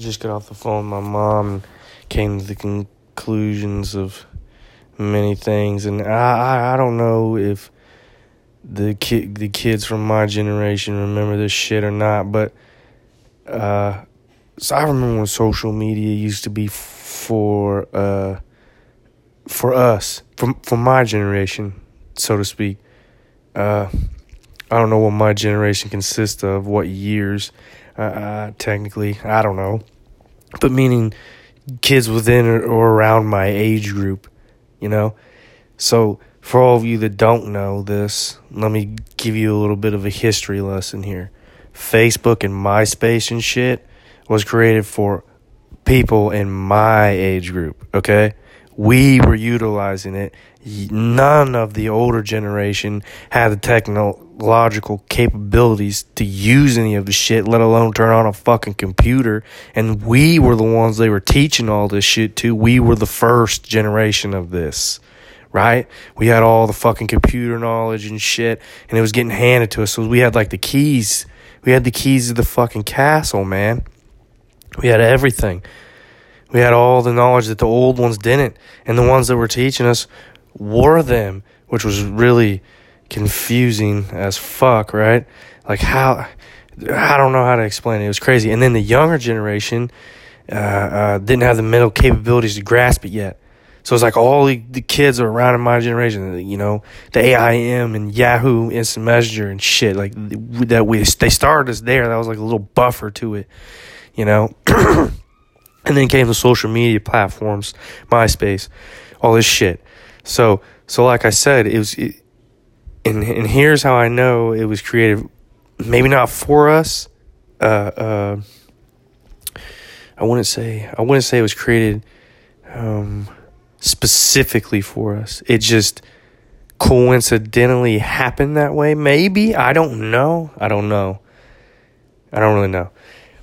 just got off the phone with my mom and came to the conclusions of many things, and I I, I don't know if the kid the kids from my generation remember this shit or not, but uh, so I remember when social media used to be for uh for us from for my generation, so to speak. Uh, I don't know what my generation consists of, what years. Uh, uh, technically, I don't know, but meaning kids within or, or around my age group, you know. So for all of you that don't know this, let me give you a little bit of a history lesson here. Facebook and MySpace and shit was created for people in my age group, okay? We were utilizing it. None of the older generation had the technological capabilities to use any of the shit, let alone turn on a fucking computer. And we were the ones they were teaching all this shit to. We were the first generation of this right? We had all the fucking computer knowledge and shit, and it was getting handed to us. So we had like the keys. We had the keys to the fucking castle, man. We had everything. We had all the knowledge that the old ones didn't, and the ones that were teaching us were them, which was really confusing as fuck, right? Like how I don't know how to explain it. It was crazy. And then the younger generation uh, uh, didn't have the mental capabilities to grasp it yet. So it's like all the, the kids are around in my generation, you know, the AIM and Yahoo Instant Messenger and shit like that. We they started us there. That was like a little buffer to it, you know. and then came the social media platforms, MySpace, all this shit. So so like I said, it was, it, and and here's how I know it was created. Maybe not for us. Uh, uh, I wouldn't say I wouldn't say it was created. Um, specifically for us. It just coincidentally happened that way. Maybe. I don't know. I don't know. I don't really know.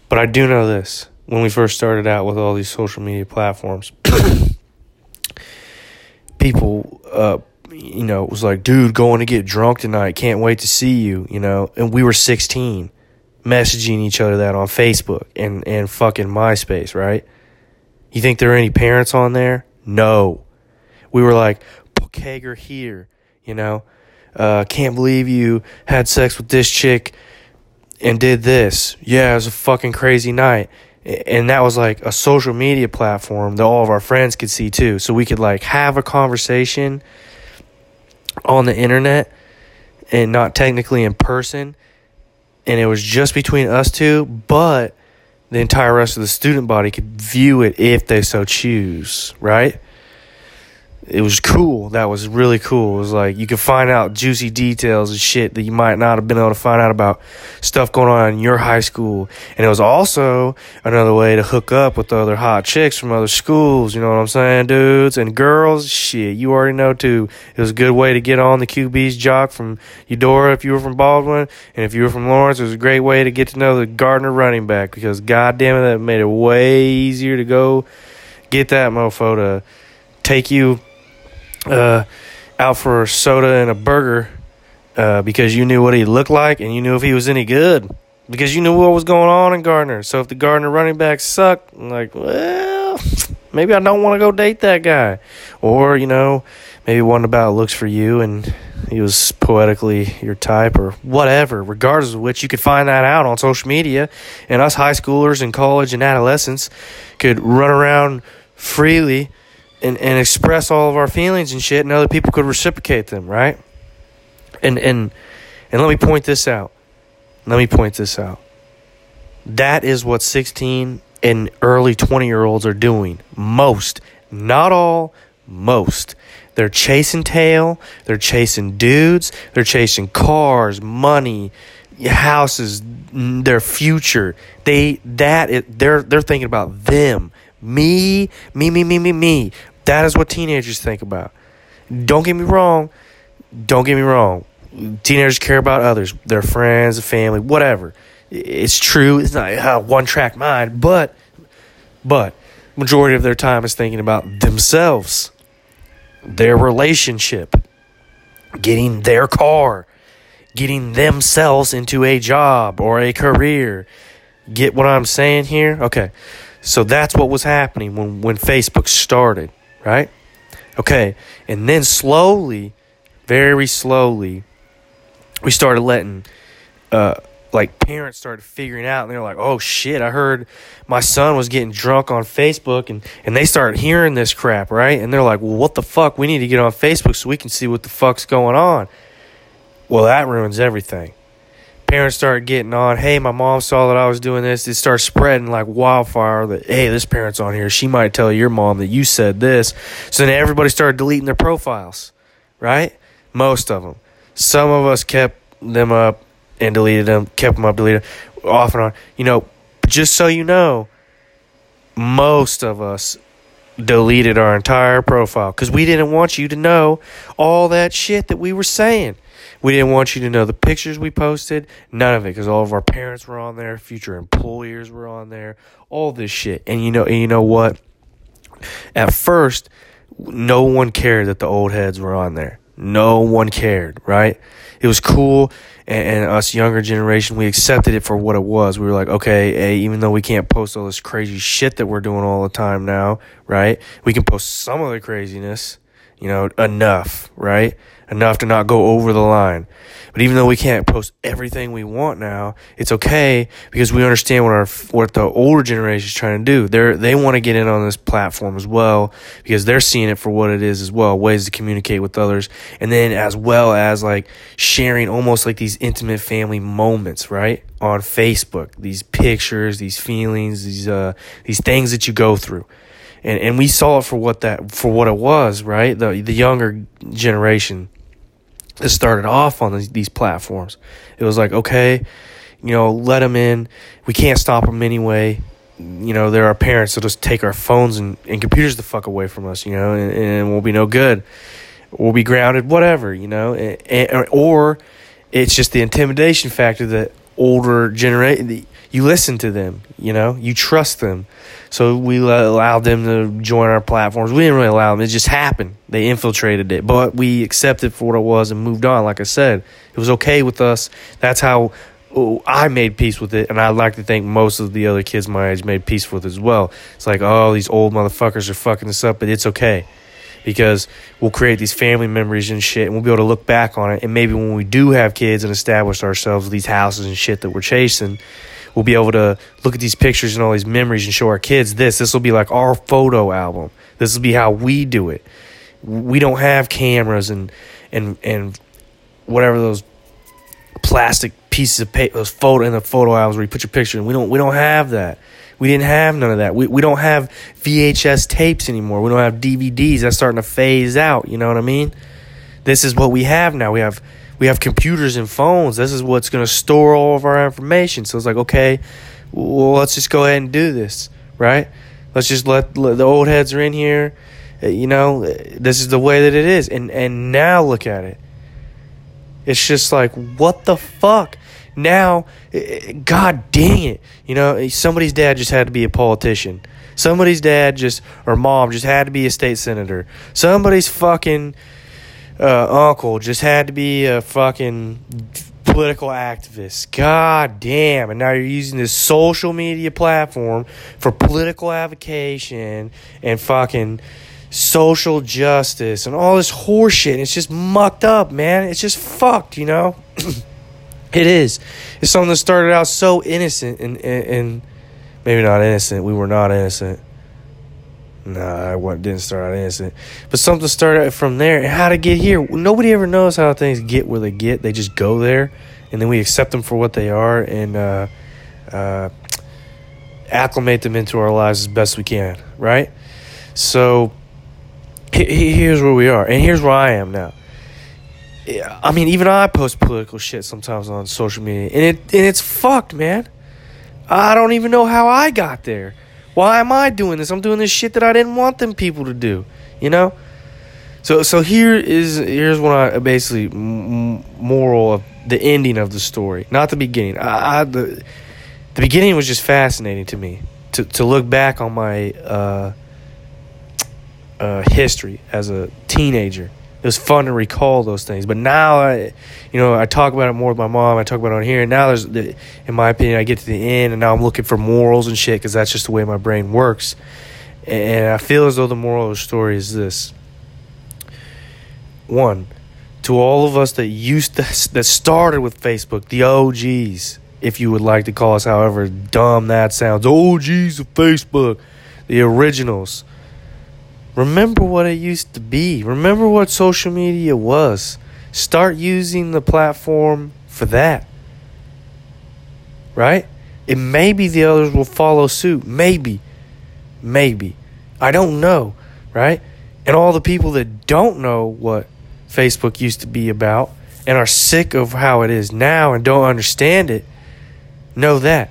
But I do know this. When we first started out with all these social media platforms, people, uh, you know, it was like, dude, going to get drunk tonight. Can't wait to see you, you know. And we were 16, messaging each other that on Facebook and, and fucking MySpace, right? You think there are any parents on there? No. We were like, Kager here, you know? Uh, can't believe you had sex with this chick and did this. Yeah, it was a fucking crazy night. And that was like a social media platform that all of our friends could see too. So we could like have a conversation on the internet and not technically in person. And it was just between us two, but the entire rest of the student body could view it if they so choose, right? It was cool. That was really cool. It was like you could find out juicy details and shit that you might not have been able to find out about stuff going on in your high school. And it was also another way to hook up with other hot chicks from other schools. You know what I'm saying, dudes and girls? Shit, you already know too. It was a good way to get on the QB's jock from Eudora if you were from Baldwin, and if you were from Lawrence, it was a great way to get to know the Gardner running back because goddamn it, that made it way easier to go get that mofo to take you uh, out for a soda and a burger uh, because you knew what he looked like and you knew if he was any good because you knew what was going on in Gardner. So if the Gardner running back sucked, I'm like, well, maybe I don't want to go date that guy. Or, you know, maybe one about looks for you and he was poetically your type or whatever. Regardless of which, you could find that out on social media. And us high schoolers and college and adolescents could run around freely and, and express all of our feelings and shit and other people could reciprocate them, right? And and and let me point this out. Let me point this out. That is what 16 and early 20 year olds are doing. Most, not all, most. They're chasing tail, they're chasing dudes, they're chasing cars, money, houses, their future. They that it, they're they're thinking about them me, me, me, me, me, me. That is what teenagers think about. Don't get me wrong. Don't get me wrong. Teenagers care about others, their friends, family, whatever. It's true. It's not a one track mind, but, but, majority of their time is thinking about themselves, their relationship, getting their car, getting themselves into a job or a career, Get what I'm saying here? Okay. So that's what was happening when, when Facebook started, right? Okay. And then slowly, very slowly, we started letting uh like parents started figuring out and they're like, "Oh shit, I heard my son was getting drunk on Facebook and and they started hearing this crap, right? And they're like, "Well, what the fuck? We need to get on Facebook so we can see what the fuck's going on." Well, that ruins everything. Parents started getting on, "Hey, my mom saw that I was doing this." It starts spreading like wildfire that, "Hey, this parent's on here. She might tell your mom that you said this." So then everybody started deleting their profiles, right? Most of them. Some of us kept them up and deleted them, kept them up, deleted them, off and on. You know, just so you know, most of us deleted our entire profile because we didn't want you to know all that shit that we were saying. We didn't want you to know the pictures we posted, none of it, because all of our parents were on there, future employers were on there, all this shit. And you know, and you know what? At first, no one cared that the old heads were on there. No one cared, right? It was cool, and, and, us younger generation, we accepted it for what it was. We were like, okay, hey, even though we can't post all this crazy shit that we're doing all the time now, right? We can post some of the craziness, you know, enough, right? Enough to not go over the line. But even though we can't post everything we want now, it's okay because we understand what our what the older generation is trying to do. They they want to get in on this platform as well because they're seeing it for what it is as well, ways to communicate with others, and then as well as like sharing almost like these intimate family moments, right? On Facebook, these pictures, these feelings, these uh these things that you go through and and we saw it for what that for what it was, right? The the younger generation that started off on these, platforms. It was like, okay, you know, let them in. We can't stop them anyway. You know, there are parents that just take our phones and, and computers the fuck away from us, you know, and, and we'll be no good. We'll be grounded, whatever, you know, and, or it's just the intimidation factor that older generation, you listen to them, you know, you trust them. So we allowed them to join our platforms. We didn't really allow them; it just happened. They infiltrated it, but we accepted for what it was and moved on. Like I said, it was okay with us. That's how oh, I made peace with it, and I'd like to think most of the other kids my age made peace with it as well. It's like, oh, these old motherfuckers are fucking this up, but it's okay because we'll create these family memories and shit, and we'll be able to look back on it. And maybe when we do have kids and establish ourselves these houses and shit that we're chasing, we'll be able to look at these pictures and all these memories and show our kids this. This will be like our photo album. This will be how we do it. We don't have cameras and and and whatever those plastic pieces of paper, those photo in the photo albums where you put your picture. We don't we don't have that. We didn't have none of that. We we don't have VHS tapes anymore. We don't have DVDs. That's starting to phase out. You know what I mean? This is what we have now. We have we have computers and phones. This is what's going to store all of our information. So it's like, okay, well, let's just go ahead and do this, right? Let's just let, let the old heads are in here. Uh, you know, this is the way that it is. And and now look at it. It's just like, what the fuck? Now, God dang it. You know, somebody's dad just had to be a politician. Somebody's dad just, or mom just had to be a state senator. Somebody's fucking uh, uncle just had to be a fucking political activist. God damn. And now you're using this social media platform for political avocation and fucking social justice and all this horseshit. It's just mucked up, man. It's just fucked, you know? it is. It's something that started out so innocent and, and, and maybe not innocent. We were not innocent. Nah, I didn't start out innocent. But something started from there. And how to get here. Nobody ever knows how things get where they get. They just go there. And then we accept them for what they are and uh, uh, acclimate them into our lives as best we can. Right? So here's where we are. And here's where I am now. I mean, even I post political shit sometimes on social media. And, it, and it's fucked, man. I don't even know how I got there. Why am I doing this? I'm doing this shit that I didn't want them people to do. You know. So so here is here's what I basically moral of the ending of the story, not the beginning. I, I the the beginning was just fascinating to me to to look back on my uh, uh, history as a teenager. It was fun to recall those things. But now I, you know, I talk about it more with my mom. I talk about it on here. And now there's, the, in my opinion, I get to the end and now I'm looking for morals and shit because that's just the way my brain works. And I feel as though the moral of the story is this: one, to all of us that used to, that started with Facebook, the OGs, if you would like to call us, however dumb that sounds, OGs of Facebook, the originals Remember what it used to be. Remember what social media was. Start using the platform for that. Right? And maybe the others will follow suit. Maybe. Maybe. I don't know. Right? And all the people that don't know what Facebook used to be about and are sick of how it is now and don't understand it, know that.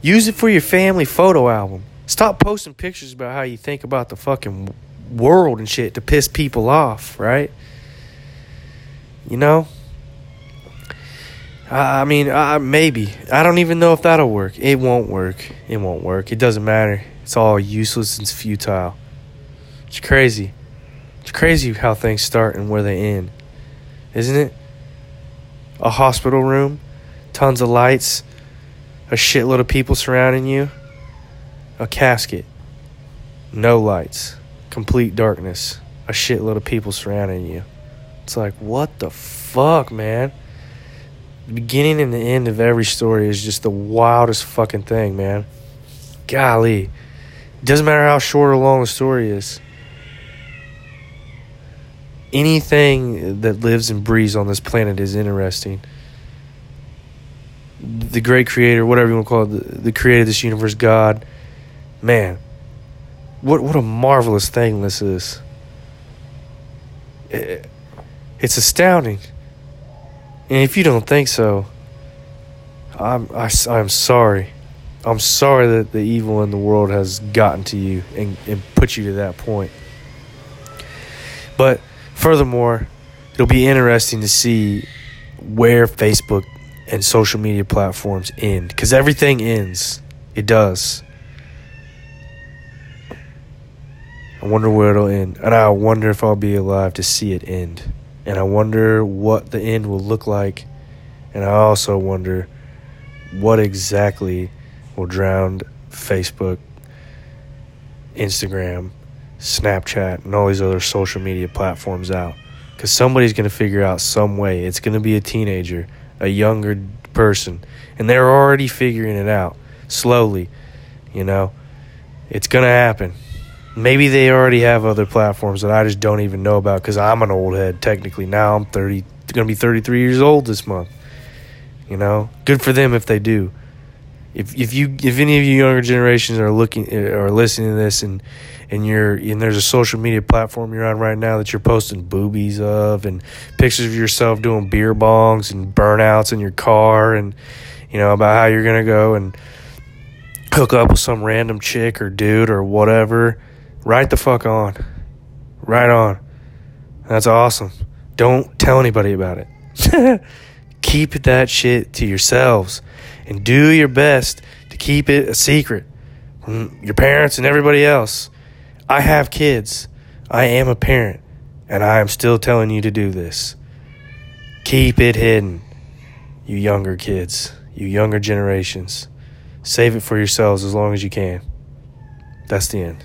Use it for your family photo album. Stop posting pictures about how you think about the fucking world and shit to piss people off, right? You know? I mean, maybe. I don't even know if that'll work. It won't work. It won't work. It doesn't matter. It's all useless and futile. It's crazy. It's crazy how things start and where they end. Isn't it? A hospital room, tons of lights, a shitload of people surrounding you a casket, no lights, complete darkness, a shitload of people surrounding you. It's like, what the fuck, man? The beginning and the end of every story is just the wildest fucking thing, man. Golly. Doesn't matter how short or long the story is. Anything that lives and breathes on this planet is interesting. The great creator, whatever you want to call it, the, the creator of this universe, God, man, what what a marvelous thing this is. It, it's astounding. And if you don't think so, I'm I, am i am sorry. I'm sorry that the evil in the world has gotten to you and, and put you to that point. But furthermore, it'll be interesting to see where Facebook and social media platforms end because everything ends. It does. I wonder where it'll end. And I wonder if I'll be alive to see it end. And I wonder what the end will look like. And I also wonder what exactly will drown Facebook, Instagram, Snapchat, and all these other social media platforms out. Because somebody's going to figure out some way. It's going to be a teenager, a younger person. And they're already figuring it out slowly, you know. It's going to happen. Maybe they already have other platforms that I just don't even know about because I'm an old head technically. Now I'm 30, going to be 33 years old this month. You know, good for them if they do. If if you if any of you younger generations are looking eh, or listening to this and and you're and there's a social media platform you're on right now that you're posting boobies of and pictures of yourself doing beer bongs and burnouts in your car and you know about how you're gonna go and hook up with some random chick or dude or whatever Right the fuck on. Right on. That's awesome. Don't tell anybody about it. keep that shit to yourselves and do your best to keep it a secret from your parents and everybody else. I have kids. I am a parent, and I am still telling you to do this. Keep it hidden, you younger kids, you younger generations. Save it for yourselves as long as you can. That's the end.